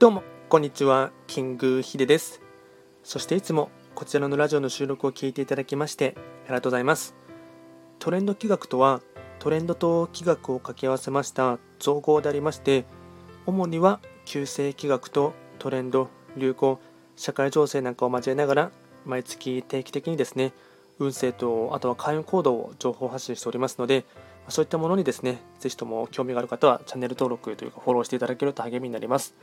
どうも、こんにちは。キングヒデです。そしていつもこちらのラジオの収録を聞いていただきましてありがとうございます。トレンド企画とは、トレンドと企画を掛け合わせました造語でありまして、主には旧世企画とトレンド、流行、社会情勢なんかを交えながら、毎月定期的にですね、運勢とあとは開運行動を情報発信しておりますので、そういったものにですね、ぜひとも興味がある方はチャンネル登録というかフォローしていただけると励みになります。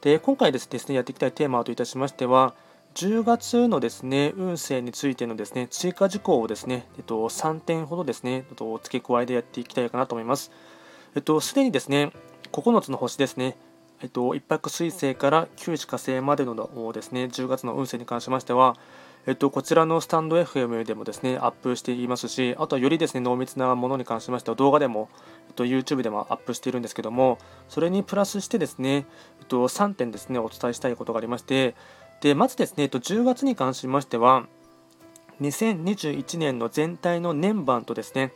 で今回ですねやっていきたいテーマといたしましては10月のですね運勢についてのですね追加事項をですね、えっと、3点ほどですね、えっと、付け加えでやっていきたいかなと思います。えっと、すでにですね、9つの星ですね、えっと、一泊水星から九死火星までのですね10月の運勢に関しましては、えっと、こちらのスタンド FM でもですね、アップしていますし、あとはよりですね、濃密なものに関しましては動画でも、えっと、YouTube でもアップしているんですけども、それにプラスしてですね、えっと、3点ですね、お伝えしたいことがありまして、で、まずですね、えっと、10月に関しましては、2021年の全体の年番とですね、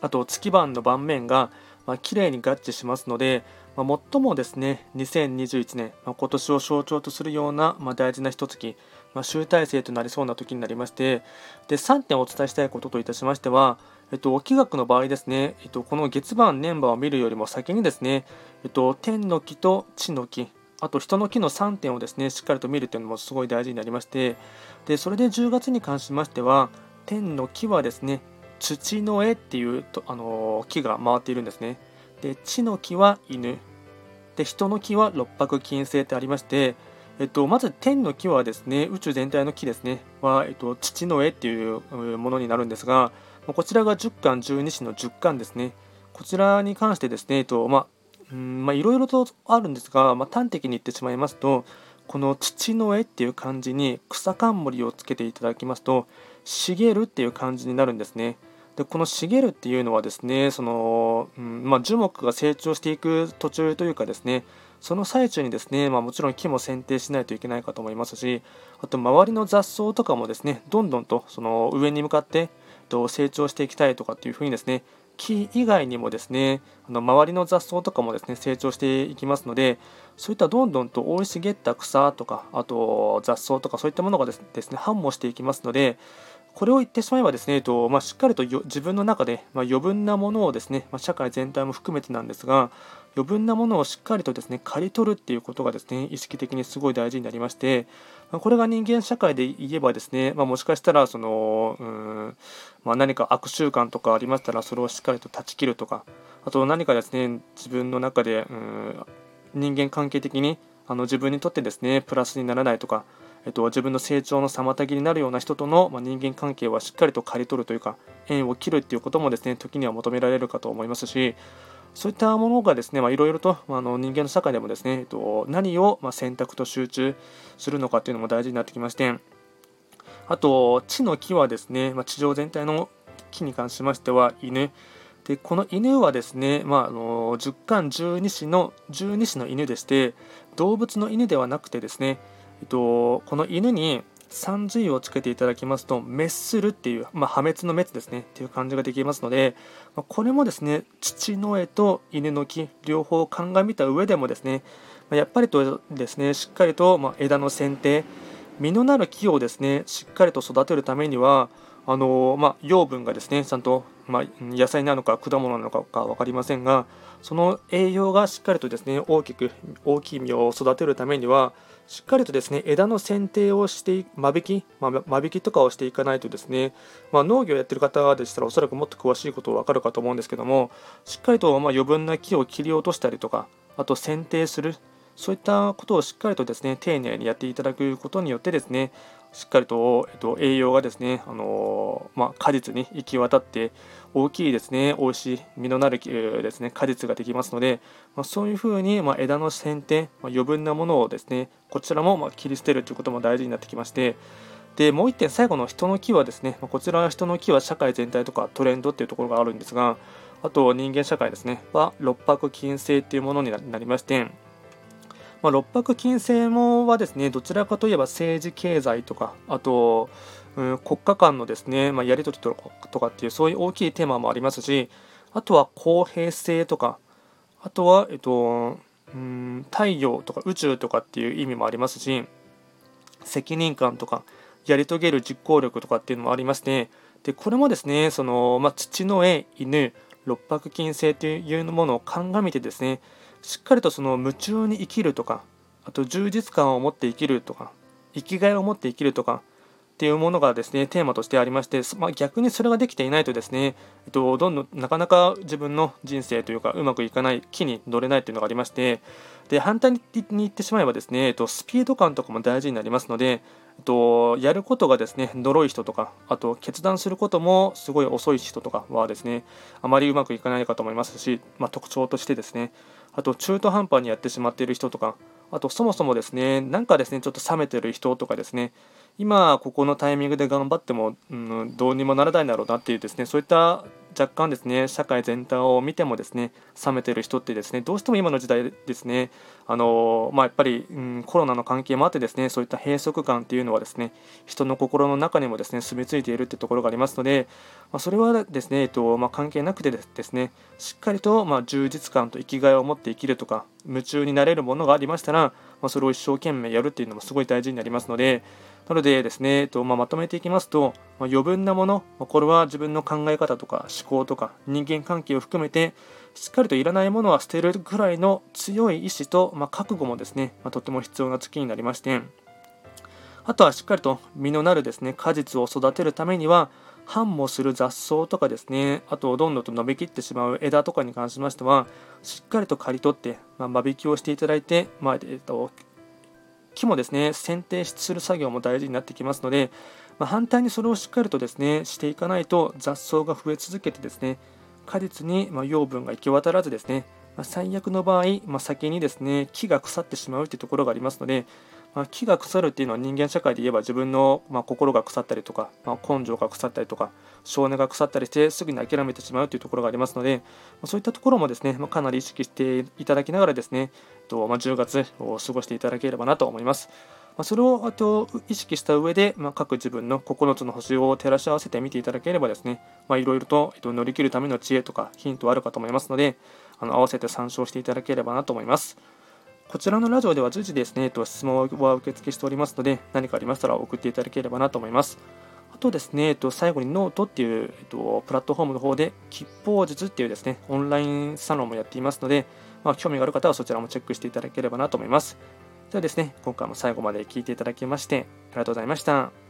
あと月番の盤面が、まあ、綺麗に合致しますので、まあ、最もですね、2021年、まあ、今年を象徴とするような、まあ、大事な一月、まあ、集大成となりそうな時になりまして、で3点お伝えしたいことといたしましては、えっと、気学の場合ですね、えっと、この月番、年番を見るよりも先にですね、えっと、天の木と地の木、あと人の木の3点をですね、しっかりと見るというのもすごい大事になりまして、でそれで10月に関しましては、天の木はですね、土の絵っていうと、あの木が回っているんですね。で地の木は犬で人の木は六白金星ってありまして、えっと、まず天の木はですね宇宙全体の木ですねは、えっと、父の絵っていうものになるんですがこちらが10巻12子の10巻ですねこちらに関してですね、えっとまあまあ、いろいろとあるんですが、まあ、端的に言ってしまいますとこの父の絵っていう漢字に草冠をつけていただきますと茂るっていう漢字になるんですね。でこの茂るっていうのはですねその、うんまあ、樹木が成長していく途中というかですねその最中にですね、まあ、もちろん木も剪定しないといけないかと思いますしあと周りの雑草とかもですねどんどんとその上に向かって成長していきたいとかっていうふうにですね木以外にもですねあの周りの雑草とかもですね成長していきますのでそういったどんどんと生い茂った草とかあと雑草とかそういったものがですね繁茂していきますのでこれを言ってしまえばですね、えっとまあ、しっかりと自分の中で、まあ、余分なものをですね、まあ、社会全体も含めてなんですが、余分なものをしっかりとですね刈り取るっていうことがですね意識的にすごい大事になりまして、ま、これが人間社会で言えばですね、ま、もしかしたらそのうん、ま、何か悪習慣とかありましたらそれをしっかりと断ち切るとかあと何かですね自分の中でうん人間関係的にあの自分にとってですねプラスにならないとかえっと、自分の成長の妨げになるような人との、まあ、人間関係はしっかりと刈り取るというか縁を切るっていうこともですね時には求められるかと思いますしそういったものがですねいろいろと、まあ、の人間の社会でもですね、えっと、何を、ま選択と集中するのかっていうのも大事になってきましてあと地の木はですね、まあ、地上全体の木に関しましては犬。でこの犬はですね、まあ、あの10巻12子の12子の犬でして動物の犬ではなくてですねえっと、この犬に三髄をつけていただきますと、滅するっていう、まあ、破滅の滅ですね、っていう感じができますので、ま、これもですね、父の絵と犬の木、両方鑑みた上でもですね、ま、やっぱりとですね、しっかりと、ま枝の剪定、実のなる木をですね、しっかりと育てるためには、あのまあ、養分がですねちゃんと、まあ、野菜なのか果物なのかか分かりませんがその栄養がしっかりとですね大きく大きい実を育てるためにはしっかりとですね枝の剪定をして間引き、まあ、間引きとかをしていかないとですね、まあ、農業やってる方でしたらおそらくもっと詳しいこと分かるかと思うんですけどもしっかりとま余分な木を切り落としたりとかあと剪定するそういったことをしっかりとですね丁寧にやっていただくことによってですねしっかりと、えっと、栄養がですね、あのー、まあ、果実に行き渡って大きいですね美味しい実のなるですね果実ができますので、まあ、そういうふうに、まあ、枝の剪定、ま余分なものをですねこちらもま切り捨てるということも大事になってきましてでもう1点最後の人の木はですね、まこちら人の木は社会全体とかトレンドっていうところがあるんですがあと人間社会ですねは六白金星っていうものになりましてまあ、六白金星もはですねどちらかといえば政治経済とかあと、うん、国家間のですね、まあ、やり取りとかっていうそういう大きいテーマもありますしあとは公平性とかあとは、えっと、うん太陽とか宇宙とかっていう意味もありますし責任感とかやり遂げる実行力とかっていうのもありましてでこれもですねその、まあ、土の絵犬六白金星というものを鑑みてですねしっかりとその夢中に生きるとかあと充実感を持って生きるとか生きがいを持って生きるとかっていうものがですねテーマとしてありまして、まあ、逆にそれができていないとですね、えっと、どんどんなかなか自分の人生というかうまくいかない木に乗れないというのがありましてで反対に言ってしまえばですね、えっと、スピード感とかも大事になりますので、えっと、やることがですねのろい人とかあと決断することもすごい遅い人とかはですねあまりうまくいかないかと思いますし、まあ、特徴としてですねあと中途半端にやってしまっている人とかあとそもそもですねなんかですねちょっと冷めてる人とかですね今ここのタイミングで頑張っても、うん、どうにもならないだろうなっていうですねそういった若干ですね社会全体を見てもですね冷めてる人ってですねどうしても今の時代ですねあのまあ、やっぱり、うん、コロナの関係もあってですねそういった閉塞感っていうのはですね人の心の中にもですね住み着いているってところがありますので、まあ、それはですね、えっとまあ、関係なくてですねしっかりと、ま充実感と生きがいを持って生きるとか夢中になれるものがありましたら、まそれを一生懸命やるっていうのもすごい大事になりますのでなのでですね、えっとまあ、まとめていきますと、まあ、余分なもの、まあ、これは自分の考え方とか思考とか人間関係を含めてしっかりといらないものは捨てるぐらいの強い意志と、まあ、覚悟もですね、まとても必要な月になりましてあとはしっかりと実のなるですね果実を育てるためには繁茂する雑草とかですね。あとどんどんと伸びきってしまう枝とかに関しましてはしっかりと刈り取って、まあ、間引きをしていただいて、まあえっと木もですね剪定する作業も大事になってきますので、まあ、反対にそれをしっかりとですねしていかないと雑草が増え続けてですね果実にま養分が行き渡らずですね、まあ、最悪の場合、まあ、先にですね木が腐ってしまうというところがありますので、まあ、木が腐るっていうのは人間社会で言えば自分の、ま心が腐ったりとか、ま根性が腐ったりとか性根が腐ったりしてすぐに諦めてしまうというところがありますので、まそういったところもですね、まかなり意識していただきながらですね、とま10月を過ごしていただければなと思います。まそれをあと意識した上で、ま各自分の9つの星を照らし合わせて見ていただければですね、いろいろと、えっと、乗り切るための知恵とかヒントはあるかと思いますので、あの合わせて参照していただければなと思います。こちらのラジオでは随時ですね、と質問は受付しておりますので、何かありましたら送っていただければなと思います。あとですね、えっと最後にノートっていう、えっとプラットフォームの方で、吉報術っていうですね、オンラインサロンもやっていますので、まあ、興味がある方はそちらもチェックしていただければなと思います。ではですね、今回も最後まで聞いていただきまして、ありがとうございました。